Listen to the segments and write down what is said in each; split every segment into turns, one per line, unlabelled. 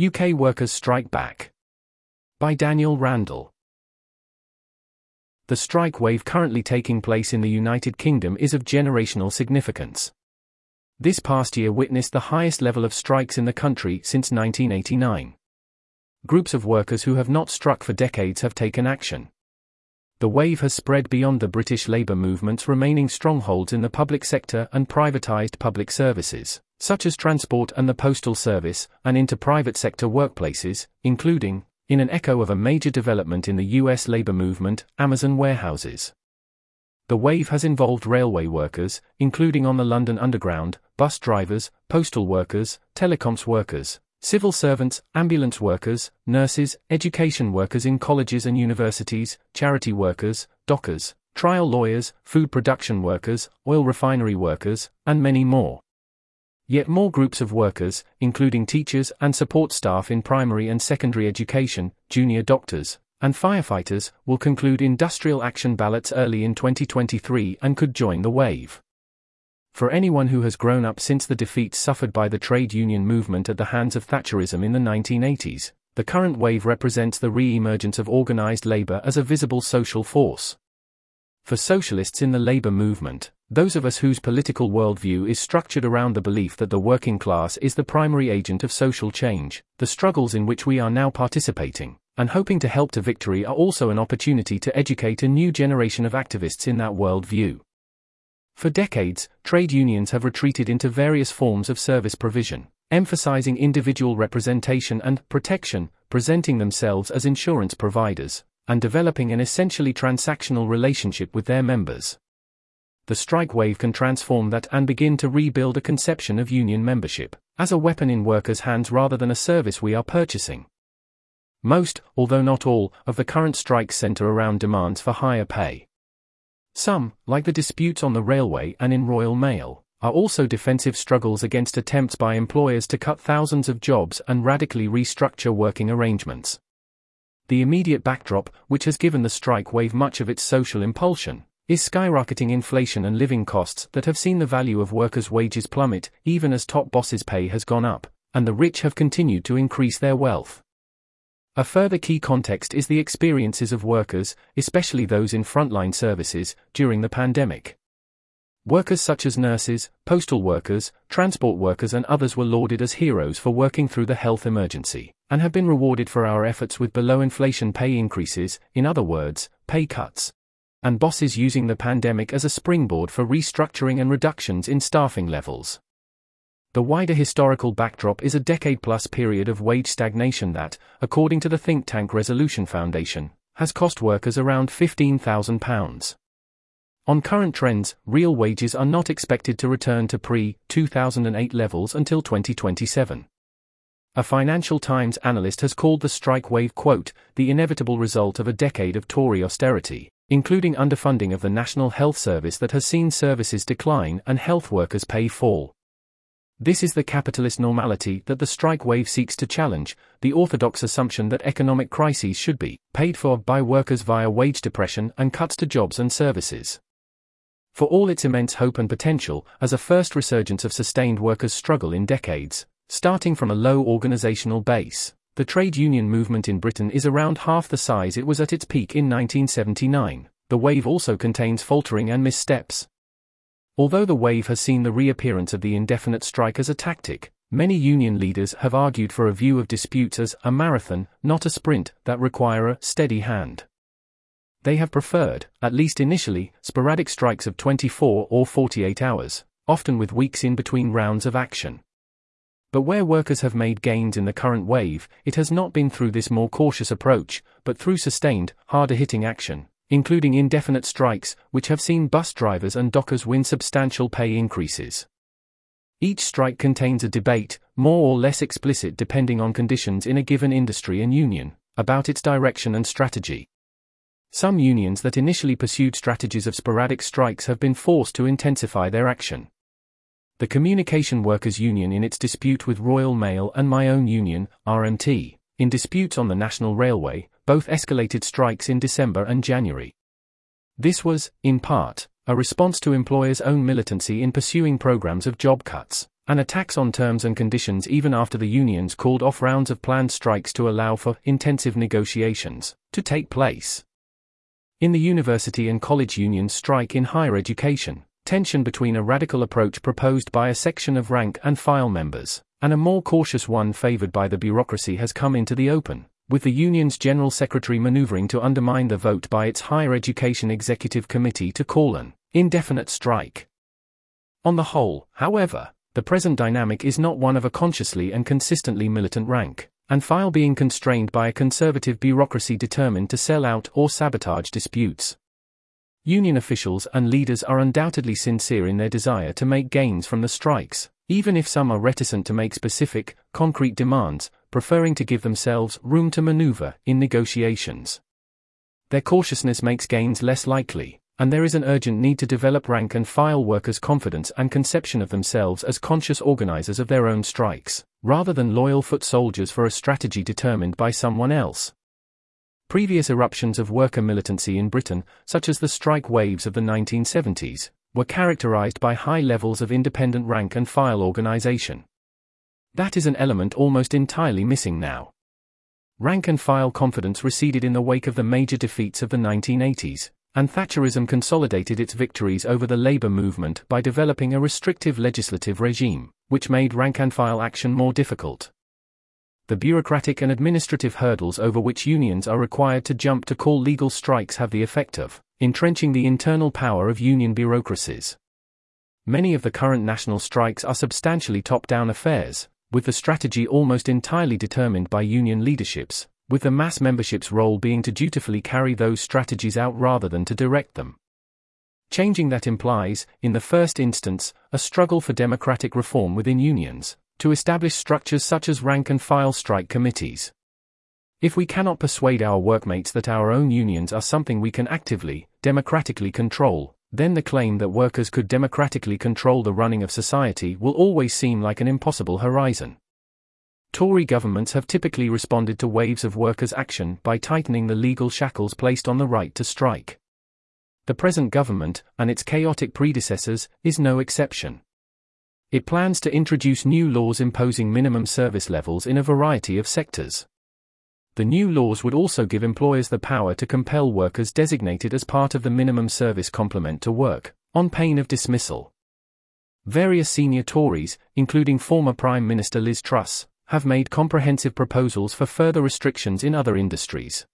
UK Workers Strike Back. By Daniel Randall. The strike wave currently taking place in the United Kingdom is of generational significance. This past year witnessed the highest level of strikes in the country since 1989. Groups of workers who have not struck for decades have taken action. The wave has spread beyond the British labour movement's remaining strongholds in the public sector and privatised public services such as transport and the postal service, and into private sector workplaces, including, in an echo of a major development in the US labor movement, Amazon warehouses. The wave has involved railway workers, including on the London Underground, bus drivers, postal workers, telecoms workers, civil servants, ambulance workers, nurses, education workers in colleges and universities, charity workers, dockers, trial lawyers, food production workers, oil refinery workers, and many more. Yet more groups of workers, including teachers and support staff in primary and secondary education, junior doctors, and firefighters, will conclude industrial action ballots early in 2023 and could join the wave. For anyone who has grown up since the defeats suffered by the trade union movement at the hands of Thatcherism in the 1980s, the current wave represents the re emergence of organized labor as a visible social force. For socialists in the labor movement, those of us whose political worldview is structured around the belief that the working class is the primary agent of social change, the struggles in which we are now participating, and hoping to help to victory are also an opportunity to educate a new generation of activists in that worldview. For decades, trade unions have retreated into various forms of service provision, emphasizing individual representation and protection, presenting themselves as insurance providers, and developing an essentially transactional relationship with their members the strike wave can transform that and begin to rebuild a conception of union membership as a weapon in workers' hands rather than a service we are purchasing. Most, although not all, of the current strikes center around demands for higher pay. Some, like the disputes on the railway and in Royal Mail, are also defensive struggles against attempts by employers to cut thousands of jobs and radically restructure working arrangements. The immediate backdrop, which has given the strike wave much of its social impulsion, is skyrocketing inflation and living costs that have seen the value of workers' wages plummet, even as top bosses' pay has gone up, and the rich have continued to increase their wealth. A further key context is the experiences of workers, especially those in frontline services, during the pandemic. Workers such as nurses, postal workers, transport workers, and others were lauded as heroes for working through the health emergency, and have been rewarded for our efforts with below inflation pay increases, in other words, pay cuts and bosses using the pandemic as a springboard for restructuring and reductions in staffing levels. The wider historical backdrop is a decade plus period of wage stagnation that, according to the think tank Resolution Foundation, has cost workers around £15,000. On current trends, real wages are not expected to return to pre 2008 levels until 2027. A Financial Times analyst has called the strike wave, quote, the inevitable result of a decade of Tory austerity, including underfunding of the National Health Service that has seen services decline and health workers' pay fall. This is the capitalist normality that the strike wave seeks to challenge, the orthodox assumption that economic crises should be paid for by workers via wage depression and cuts to jobs and services. For all its immense hope and potential, as a first resurgence of sustained workers' struggle in decades, starting from a low organizational base, the trade union movement in Britain is around half the size it was at its peak in 1979. The wave also contains faltering and missteps. Although the wave has seen the reappearance of the indefinite strike as a tactic, many union leaders have argued for a view of disputes as a marathon, not a sprint, that require a steady hand. They have preferred, at least initially, sporadic strikes of 24 or 48 hours, often with weeks in between rounds of action. But where workers have made gains in the current wave, it has not been through this more cautious approach, but through sustained, harder hitting action, including indefinite strikes, which have seen bus drivers and dockers win substantial pay increases. Each strike contains a debate, more or less explicit depending on conditions in a given industry and union, about its direction and strategy. Some unions that initially pursued strategies of sporadic strikes have been forced to intensify their action. The Communication Workers Union in its dispute with Royal Mail and my own union, RMT, in disputes on the National Railway, both escalated strikes in December and January. This was, in part, a response to employers' own militancy in pursuing programs of job cuts, and attacks on terms and conditions even after the unions called off rounds of planned strikes to allow for intensive negotiations to take place. In the university and college unions strike in higher education, tension between a radical approach proposed by a section of rank and file members and a more cautious one favored by the bureaucracy has come into the open, with the union's general secretary maneuvering to undermine the vote by its higher education executive committee to call an indefinite strike. On the whole, however, the present dynamic is not one of a consciously and consistently militant rank, and file being constrained by a conservative bureaucracy determined to sell out or sabotage disputes. Union officials and leaders are undoubtedly sincere in their desire to make gains from the strikes, even if some are reticent to make specific, concrete demands, preferring to give themselves room to maneuver in negotiations. Their cautiousness makes gains less likely, and there is an urgent need to develop rank and file workers' confidence and conception of themselves as conscious organizers of their own strikes, rather than loyal foot soldiers for a strategy determined by someone else. Previous eruptions of worker militancy in Britain, such as the strike waves of the 1970s, were characterized by high levels of independent rank and file organization. That is an element almost entirely missing now. Rank and file confidence receded in the wake of the major defeats of the 1980s, and Thatcherism consolidated its victories over the labor movement by developing a restrictive legislative regime, which made rank and file action more difficult. The bureaucratic and administrative hurdles over which unions are required to jump to call legal strikes have the effect of entrenching the internal power of union bureaucracies. Many of the current national strikes are substantially top down affairs, with the strategy almost entirely determined by union leaderships, with the mass membership's role being to dutifully carry those strategies out rather than to direct them. Changing that implies, in the first instance, a struggle for democratic reform within unions, to establish structures such as rank and file strike committees. If we cannot persuade our workmates that our own unions are something we can actively, democratically control, then the claim that workers could democratically control the running of society will always seem like an impossible horizon. Tory governments have typically responded to waves of workers' action by tightening the legal shackles placed on the right to strike. The present government, and its chaotic predecessors, is no exception. It plans to introduce new laws imposing minimum service levels in a variety of sectors. The new laws would also give employers the power to compel workers designated as part of the minimum service complement to work, on pain of dismissal. Various senior Tories, including former Prime Minister Liz Truss, have made comprehensive proposals for further restrictions in other industries.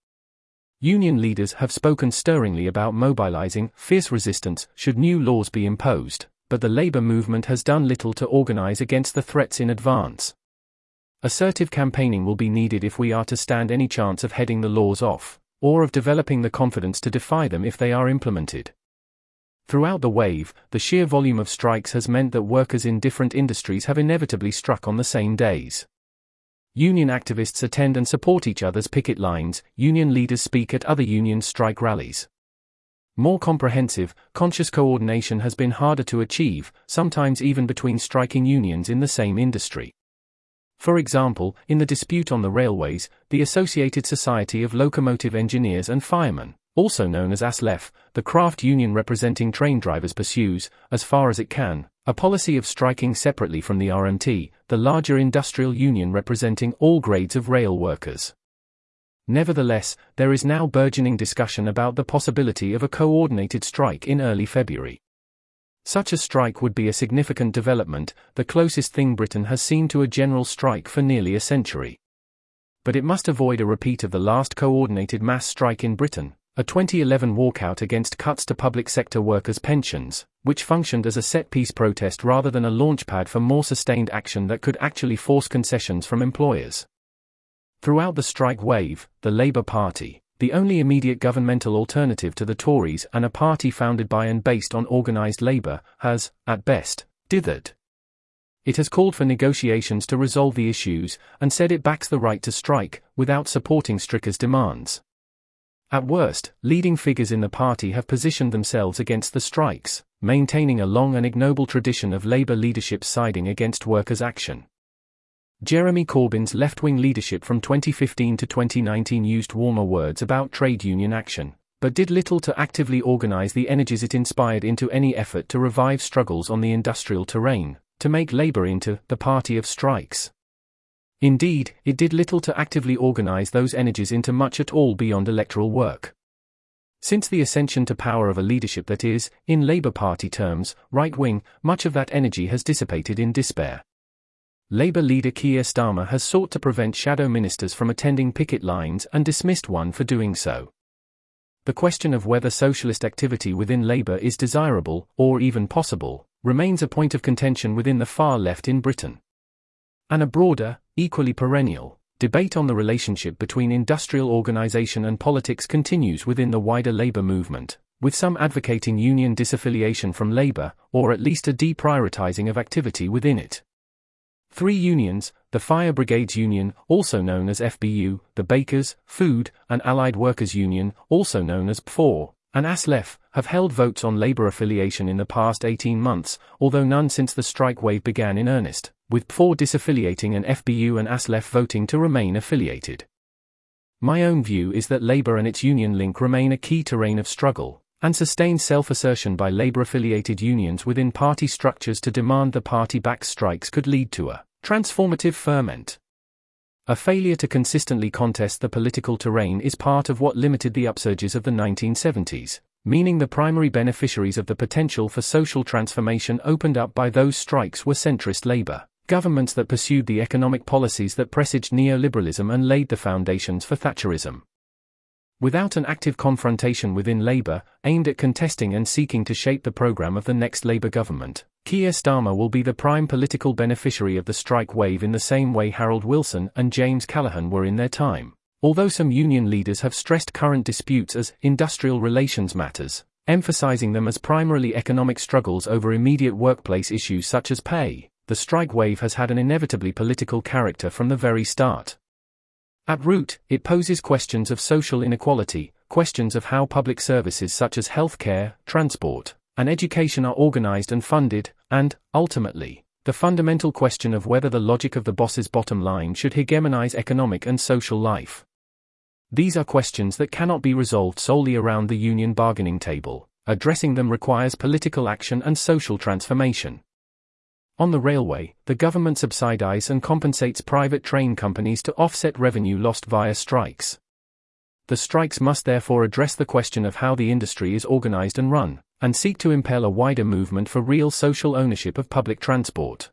Union leaders have spoken stirringly about mobilizing fierce resistance should new laws be imposed, but the labor movement has done little to organize against the threats in advance. Assertive campaigning will be needed if we are to stand any chance of heading the laws off, or of developing the confidence to defy them if they are implemented. Throughout the wave, the sheer volume of strikes has meant that workers in different industries have inevitably struck on the same days. Union activists attend and support each other's picket lines, union leaders speak at other union strike rallies. More comprehensive, conscious coordination has been harder to achieve, sometimes even between striking unions in the same industry. For example, in the dispute on the railways, the Associated Society of Locomotive Engineers and Firemen, also known as ASLEF, the craft union representing train drivers pursues, as far as it can, a policy of striking separately from the RMT, the larger industrial union representing all grades of rail workers. Nevertheless, there is now burgeoning discussion about the possibility of a coordinated strike in early February. Such a strike would be a significant development, the closest thing Britain has seen to a general strike for nearly a century. But it must avoid a repeat of the last coordinated mass strike in Britain, a 2011 walkout against cuts to public sector workers' pensions, which functioned as a set piece protest rather than a launchpad for more sustained action that could actually force concessions from employers. Throughout the strike wave, the Labour Party, the only immediate governmental alternative to the Tories and a party founded by and based on organised labour, has, at best, dithered. It has called for negotiations to resolve the issues and said it backs the right to strike, without supporting strikers' demands. At worst, leading figures in the party have positioned themselves against the strikes, maintaining a long and ignoble tradition of Labour leadership siding against workers' action. Jeremy Corbyn's left wing leadership from 2015 to 2019 used warmer words about trade union action, but did little to actively organize the energies it inspired into any effort to revive struggles on the industrial terrain, to make Labour into the party of strikes. Indeed, it did little to actively organize those energies into much at all beyond electoral work. Since the ascension to power of a leadership that is, in Labour Party terms, right wing, much of that energy has dissipated in despair. Labour leader Keir Starmer has sought to prevent shadow ministers from attending picket lines and dismissed one for doing so. The question of whether socialist activity within Labour is desirable, or even possible, remains a point of contention within the far left in Britain. And a broader, equally perennial, debate on the relationship between industrial organization and politics continues within the wider labor movement, with some advocating union disaffiliation from labor, or at least a deprioritising of activity within it. Three unions, the Fire Brigades Union, also known as FBU, the Bakers, Food, and Allied Workers Union, also known as BFAWU, and ASLEF, have held votes on labor affiliation in the past 18 months, although none since the strike wave began in earnest with BFAWU disaffiliating and FBU and ASLEF voting to remain affiliated. My own view is that Labour and its union link remain a key terrain of struggle, and sustained self assertion by Labour affiliated unions within party structures to demand the party backed strikes could lead to a transformative ferment. A failure to consistently contest the political terrain is part of what limited the upsurges of the 1970s, meaning the primary beneficiaries of the potential for social transformation opened up by those strikes were centrist Labour governments that pursued the economic policies that presaged neoliberalism and laid the foundations for Thatcherism. Without an active confrontation within Labour, aimed at contesting and seeking to shape the programme of the next Labour government, Keir Starmer will be the prime political beneficiary of the strike wave in the same way Harold Wilson and James Callaghan were in their time. Although some union leaders have stressed current disputes as industrial relations matters, emphasizing them as primarily economic struggles over immediate workplace issues such as pay, the strike wave has had an inevitably political character from the very start. At root, it poses questions of social inequality, questions of how public services such as healthcare, transport, and education are organized and funded, and, ultimately, the fundamental question of whether the logic of the boss's bottom line should hegemonize economic and social life. These are questions that cannot be resolved solely around the union bargaining table. Addressing them requires political action and social transformation. On the railway, the government subsidies and compensates private train companies to offset revenue lost via strikes. The strikes must therefore address the question of how the industry is organized and run, and seek to impel a wider movement for real social ownership of public transport.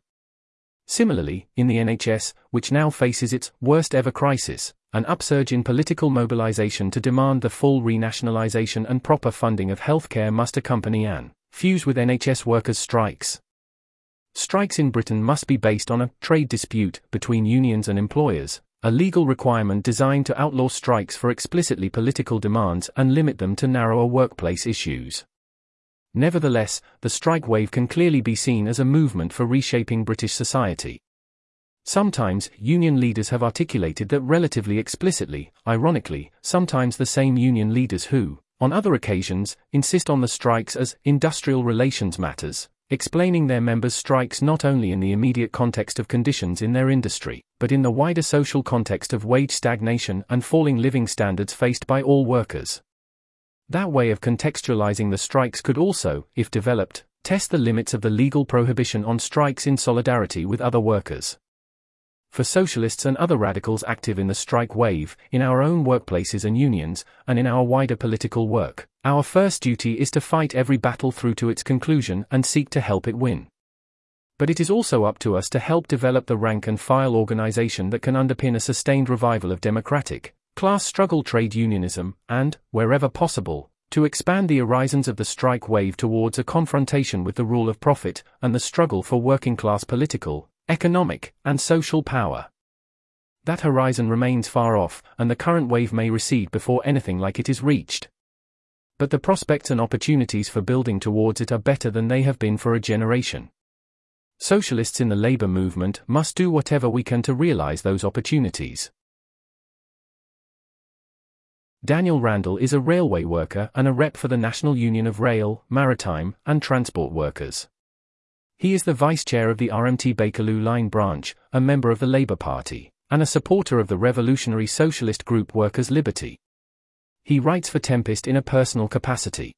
Similarly, in the NHS, which now faces its worst ever crisis, an upsurge in political mobilization to demand the full renationalization and proper funding of healthcare must accompany an fuse with NHS workers' strikes. Strikes in Britain must be based on a trade dispute between unions and employers, a legal requirement designed to outlaw strikes for explicitly political demands and limit them to narrower workplace issues. Nevertheless, the strike wave can clearly be seen as a movement for reshaping British society. Sometimes, union leaders have articulated that relatively explicitly, ironically, sometimes the same union leaders who, on other occasions, insist on the strikes as industrial relations matters, explaining their members' strikes not only in the immediate context of conditions in their industry, but in the wider social context of wage stagnation and falling living standards faced by all workers. That way of contextualizing the strikes could also, if developed, test the limits of the legal prohibition on strikes in solidarity with other workers. For socialists and other radicals active in the strike wave, in our own workplaces and unions, and in our wider political work, our first duty is to fight every battle through to its conclusion and seek to help it win. But it is also up to us to help develop the rank and file organization that can underpin a sustained revival of democratic, class struggle trade unionism, and, wherever possible, to expand the horizons of the strike wave towards a confrontation with the rule of profit and the struggle for working class political, economic, and social power. That horizon remains far off, and the current wave may recede before anything like it is reached but the prospects and opportunities for building towards it are better than they have been for a generation. Socialists in the labor movement must do whatever we can to realize those opportunities. Daniel Randall is a railway worker and a rep for the National Union of Rail, Maritime, and Transport Workers. He is the vice chair of the RMT Bakerloo Line branch, a member of the Labour Party, and a supporter of the revolutionary socialist group Workers' Liberty. He writes for Tempest in a personal capacity.